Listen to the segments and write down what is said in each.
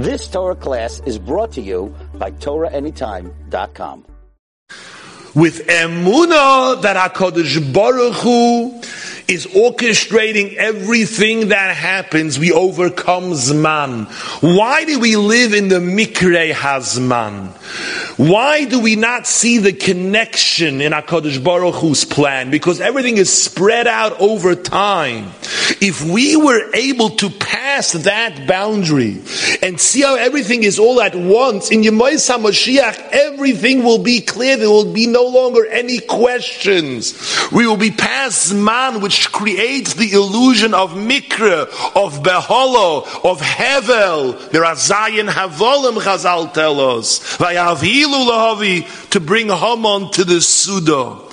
This Torah class is brought to you by TorahAnytime.com. With emuna that Hakadosh Baruch Hu is orchestrating everything that happens, we overcome Zman. Why do we live in the Mikre Hazman? Why do we not see the connection in HaKadosh Baruch Hu's plan? Because everything is spread out over time. If we were able to pass that boundary and see how everything is all at once, in Yemois HaMashiach, everything will be clear. There will be no longer any questions. We will be past Zman, which creates the illusion of mikra, of beholo, of hevel. There are Zayin Havolim Chazal tell us. To bring Haman to the Suda.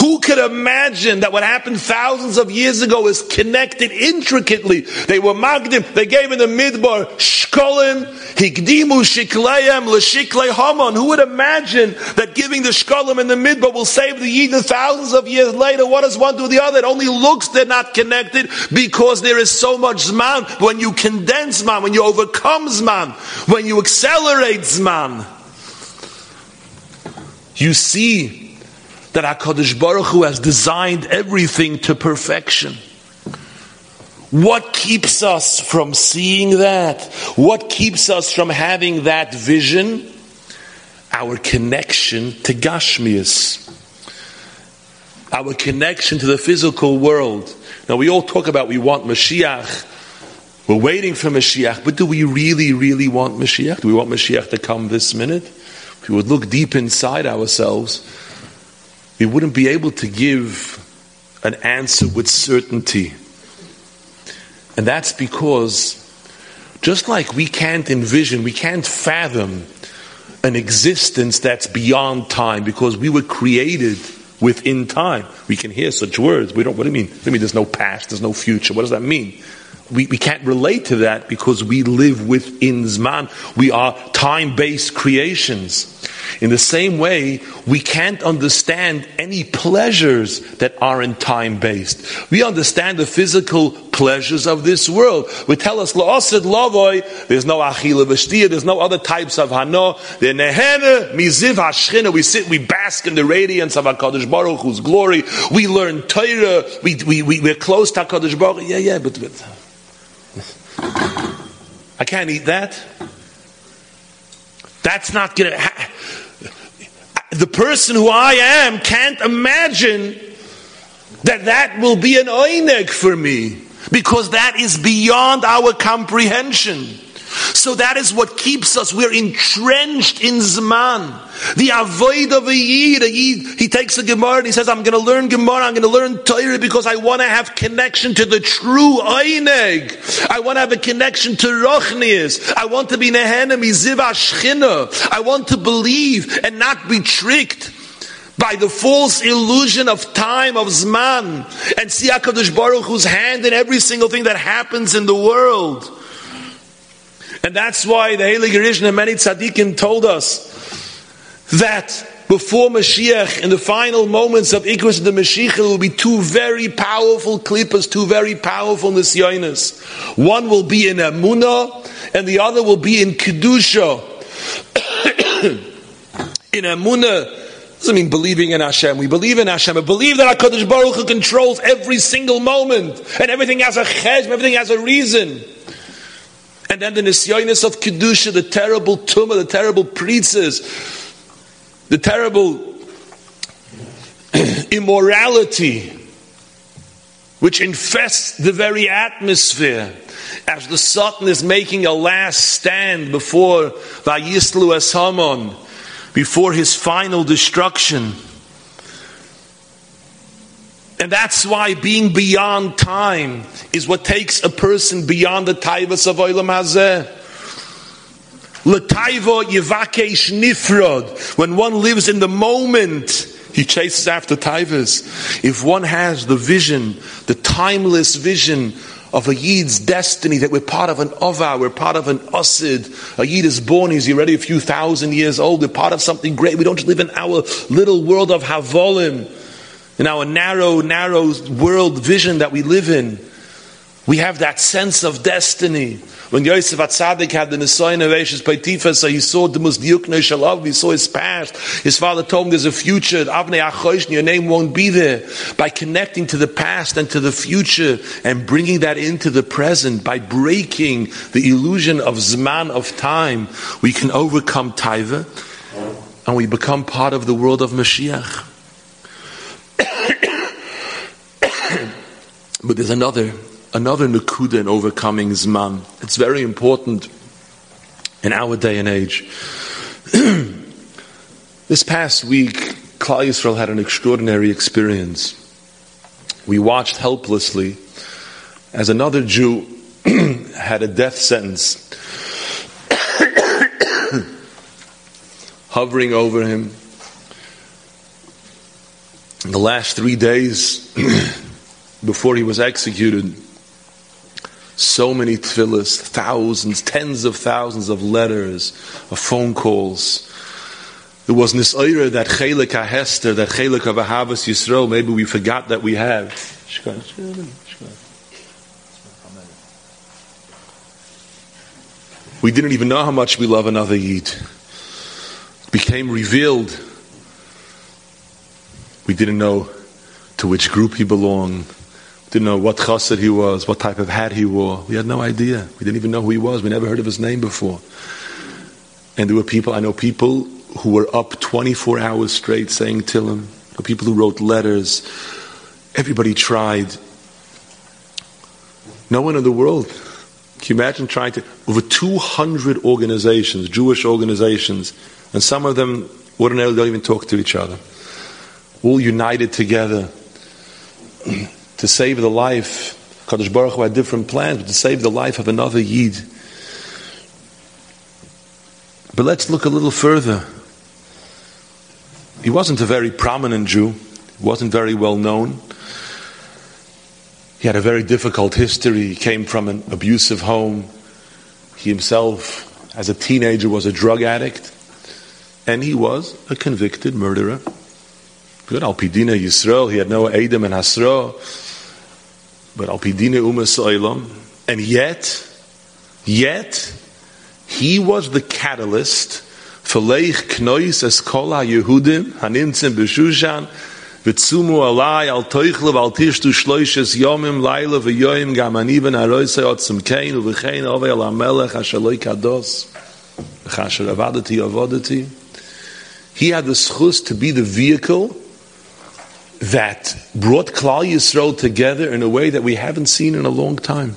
Who could imagine that what happened thousands of years ago is connected intricately? They were magdim, they gave in the midbar, shkolim, higdimu shikleim, l'shiklei haman. Who would imagine that giving the shkolim in the midbar will save the Yidden thousands of years later? What does one do the other? It only looks they're not connected because there is so much zman. When you condense zman, when you overcome zman, when you accelerate zman, you see that HaKadosh Baruch Hu has designed everything to perfection. What keeps us from seeing that? What keeps us from having that vision? Our connection to Gashmias. Our connection to the physical world. Now we all talk about we want Mashiach. We're waiting for Mashiach, but do we really, really want Mashiach? Do we want Mashiach to come this minute? If we would look deep inside ourselves, we wouldn't be able to give an answer with certainty. And that's because just like we can't envision, we can't fathom an existence that's beyond time because we were created within time. We can hear such words. We don't, what do you mean? You mean there's no past, there's no future? What does that mean? We, we can't relate to that because we live within Zman. We are time based creations. In the same way, we can't understand any pleasures that aren't time based. We understand the physical pleasures of this world. We tell us, La'asid there's no Achila Vashtia, there's no other types of Hano. The Nehene, Miziv Hashchina, we sit, we bask in the radiance of HaKadosh Baruch Hu's glory. We learn Torah, we, we, we, we're close to HaKadosh Baruch Yeah, yeah, but, but I can't eat that. That's not gonna. Ha- the person who I am can't imagine that that will be an oineg for me because that is beyond our comprehension. So that is what keeps us. We're entrenched in Zman. The avoid of a Yid, he takes a Gemara and he says, I'm going to learn Gemara, I'm going to learn Torah because I want to have connection to the true Eineg. I want to have a connection to Rochnias. I want to be Nehenem Ziv Ashchina. I want to believe and not be tricked by the false illusion of time, of Zman, and see HaKadosh Baruch Hu's hand in every single thing that happens in the world. And that's why the Heilige Rishon and many tzaddikim told us that before Mashiach, in the final moments of Ikris the Mashiach, there will be two very powerful klippas, two very powerful nisyonis. One will be in Amunah, and the other will be in Kedusha. in Amunah, doesn't mean believing in Hashem. We believe in Hashem. We believe that HaKadosh Baruch Hu controls every single moment, and everything has a chesm, everything has a reason. And then the nisyonis of Kedusha, the terrible tumah, the terrible preaches, the terrible immorality which infests the very atmosphere as the Satan is making a last stand before Vayislu Eshamon, before his final destruction. And that's why being beyond time is what takes a person beyond the taivas of Olam Hazeh. L'taiva yivakesh nifrod. When one lives in the moment, he chases after taivas. If one has the vision, the timeless vision of a Yid's destiny, that we're part of an Ova, we're part of an Osid. A Yid is born, he's already a few thousand years old, we're part of something great. We don't live in our little world of Havolim in our narrow, narrow world vision that we live in. We have that sense of destiny. When Yosef Atzadik had the Nisoy of by Tifa, so he saw the Musdiukne Shalav, he saw his past. His father told him there's a future, Avnei Achoshn, your name won't be there. By connecting to the past and to the future and bringing that into the present, by breaking the illusion of Zman, of time, we can overcome Taiva and we become part of the world of Mashiach. But there's another another nakuda in overcoming zman. It's very important in our day and age. this past week, Klal Yisrael had an extraordinary experience. We watched helplessly as another Jew had a death sentence hovering over him. In the last three days before he was executed, so many tefillahs, thousands, tens of thousands of letters, of phone calls. There was nisaira that chelik hester, that chelik of ahavas Yisrael. Maybe we forgot that we have. We didn't even know how much we love another Yid. It became revealed. We didn't know to which group he belonged didn't know what chassid he was, what type of hat he wore. We had no idea. We didn't even know who he was. We never heard of his name before. And there were people, I know people who were up 24 hours straight saying Tillim, people who wrote letters. Everybody tried. No one in the world. Can you imagine trying to, over 200 organizations, Jewish organizations, and some of them ordinarily don't even talk to each other, all united together to save the life. Kadosh Baruch Hu had different plans, but to save the life of another Yid. But let's look a little further. He wasn't a very prominent Jew. He wasn't very well known. He had a very difficult history. He came from an abusive home. He himself, as a teenager, was a drug addict. And he was a convicted murderer. Good, Alpidina Yisrael, he had no Adam and Hasra but al pidine umas and yet, yet, he was the catalyst for leich knois es kol ha-Yehudim hanimtzim b'Shushan v'tzumu alai al toichle v'al tishtu shloishes yomim laila v'yoyim gam ani aroise otzim kein uv'chein ove al ha-melech ha-shaloi kados v'chasher avadati avodati he had the schus to be the vehicle that brought Klal Yisrael together in a way that we haven't seen in a long time.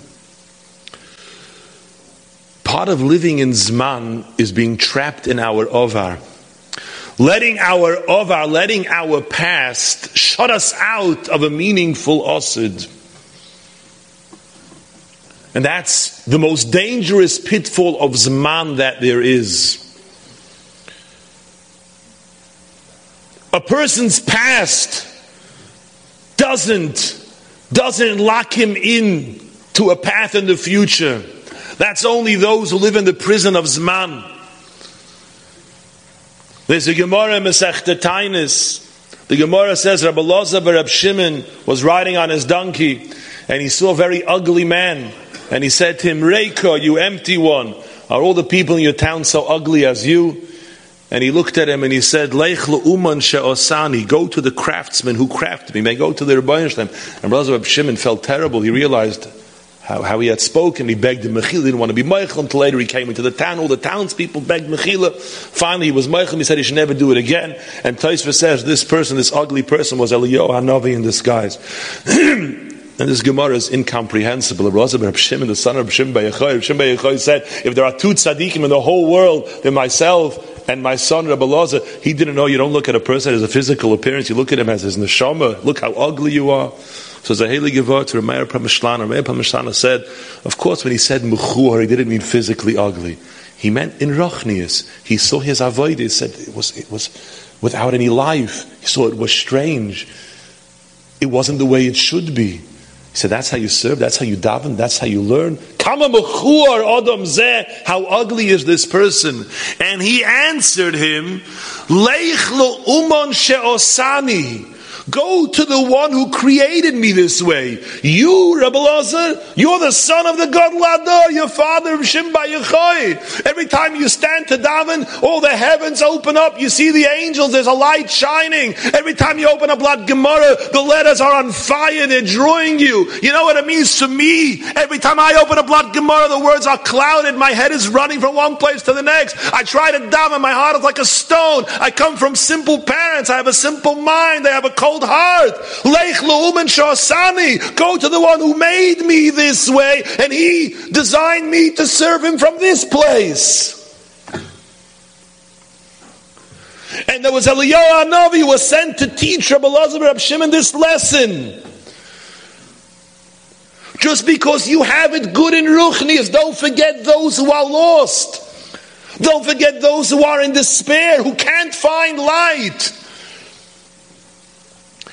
Part of living in Zman is being trapped in our Ovar. Letting our Ovar, letting our past shut us out of a meaningful Osid. And that's the most dangerous pitfall of Zman that there is. A person's past doesn't, doesn't lock him in to a path in the future. That's only those who live in the prison of Zman. There's a Gemara in Masechta. The Gemara says Rabbi Loza Rab Shimon was riding on his donkey and he saw a very ugly man. And he said to him, Reiko, you empty one, are all the people in your town so ugly as you? And he looked at him and he said, Lech uman she'osani, go to the craftsman who crafted me. May go to the Rebbeinu Shalem. And Brother Shimon felt terrible. He realized how, how he had spoken. He begged him Mechila. He didn't want to be Meichel until later he came into the town. All the townspeople begged Mechila. Finally, he was Meichel. He said he should never do it again. And Taisva says this person, this ugly person, was Eliyahu Hanavi in disguise. And this Gemara is incomprehensible. Reb Shimon, the son of Shimon Bayachoy, Shimon Bayachoy said, if there are two tzaddikim in the whole world, then myself and my son Rabbi Loza, he didn't know you don't look at a person as a physical appearance, you look at him as his neshama. Look how ugly you are. So Zaheli Gevor to Rameir Pramishlan, Rameir Pramishlan said, of course when he said Mechur, he didn't mean physically ugly. He meant in Rachnius. He saw his avoid, he said it was, it was without any life. He saw it was strange. It wasn't the way it should be. Said, that's how you serve, that's how you daven, that's how you learn. How ugly is this person? And he answered him, Leich lo umon she'osani. Go to the one who created me this way. You, Rabbi Lazar, you're the son of the God Lador, your father of Shimba Yechoy. Every time you stand to daven, all the heavens open up. You see the angels. There's a light shining. Every time you open up Lad Gemara, the letters are on fire. They're drawing you. You know what it means to me? Every time I open up Lad Gemara, the words are clouded. My head is running from one place to the next. I try to daven. My heart is like a stone. I come from simple parents. I have a simple mind. I have a cold heart. Lech Leumen Shasani. Go to the one who made me this way, and he designed me to serve him from this place. And there was Eliyahu Hanavi who was sent to teach Rabbi Lazar Rabbi Shimon this lesson. Just because you have it good in Ruchnias, don't forget those who are lost. Don't forget those who are in despair, who can't find light.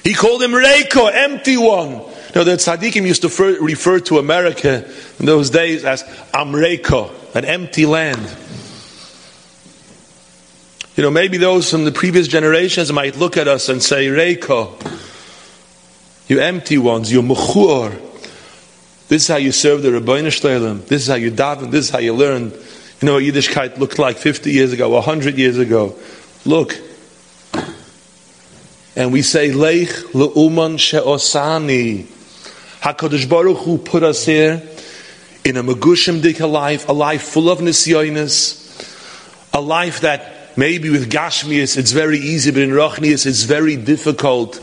He called him Reiko, empty one. Now the tzaddikim used to refer, refer to America in those days as Amreiko, an empty land. You know, maybe those from the previous generations might look at us and say, Reiko, you empty ones, you muchur. This is how you serve the Rabbeinu Shleilim. This is how you daven. This is how you learn. You know what Yiddishkeit looked like 50 years ago, 100 years ago. Look. And we say, Leich le'uman she'osani. HaKadosh Baruch Hu put us here in a Megushim Dika life, a life full of nisyonis, a life that Maybe with Gashmias it's very easy, but in Rachnias it's very difficult.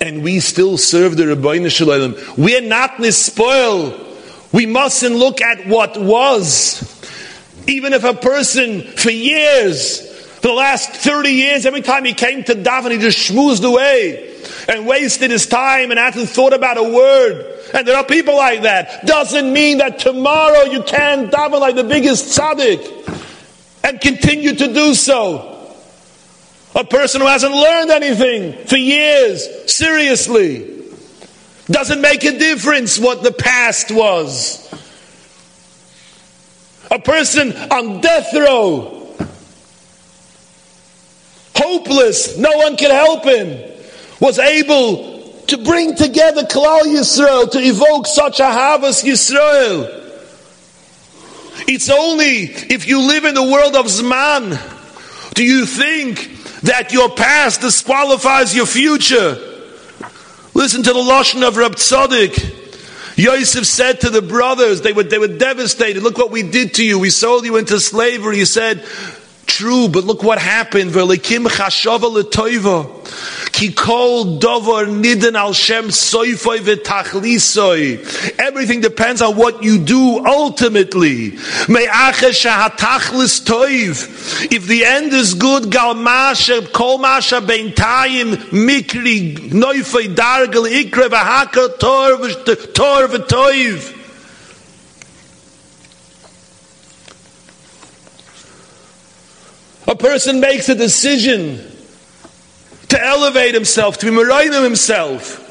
And we still serve the Rabbeinu Shalom. We're not nispoil. We mustn't look at what was. Even if a person for years, for the last 30 years, every time he came to daven, he just schmoozed away and wasted his time and hadn't thought about a word. And there are people like that. Doesn't mean that tomorrow you can't daven like the biggest tzaddik and continue to do so. A person who hasn't learned anything for years, seriously, doesn't make a difference what the past was. A person on death row, hopeless, no one could help him, was able to bring together Klal Yisrael, to evoke such a harvest Yisrael. It's only if you live in the world of Zman do you think that your past disqualifies your future. Listen to the Lashon of Rab Tzadok. Yosef said to the brothers, they were, they were devastated. Look what we did to you. We sold you into slavery. He said, True, but look what happened. Ki kol dovar nidin al shem. Everything depends on what you do ultimately. If the end is good, gal masha, kol masha beintayim mikri noifoi dargal ikre v'haka tor v'toiv. A person makes a decision to elevate himself, to be Merayim himself.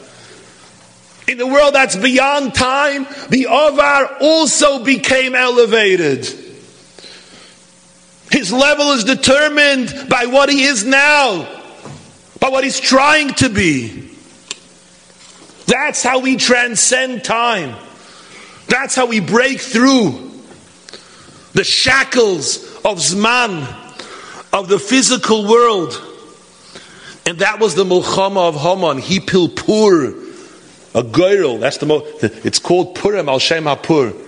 In the world that's beyond time, the Avar also became elevated. His level is determined by what he is now, by what he's trying to be. That's how we transcend time. That's how we break through the shackles of Zman of the physical world. And that was the Mulchama of Haman. He pilpur, a girl. That's the most, it's called Purim al Shem HaPur.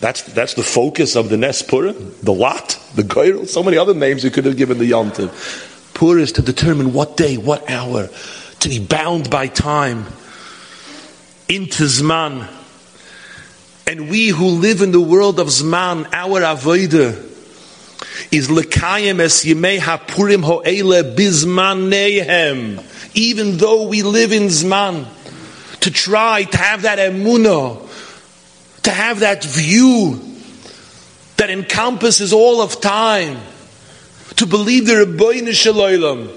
That's, that's the focus of the Nes Purim, the Lot, the Goyrel, so many other names you could have given the Yom. Pur is to determine what day, what hour, to be bound by time, into Zman. And we who live in the world of Zman, our Avodah, is lekayim es yimei hapurim ho'ele bizmanehem. Even though we live in Zman, to try to have that emunah, to have that view that encompasses all of time, to believe the Rebbeinu Shalom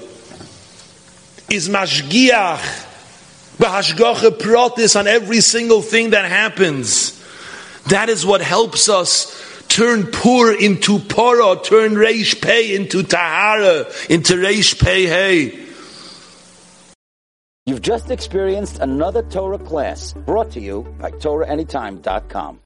is mashgiach, b'hashgacha pratis on every single thing that happens. That is what helps us turn poor into pora, turn reish pay into tahara, into reish pay hey. You've just experienced another Torah class brought to you by TorahAnytime.com.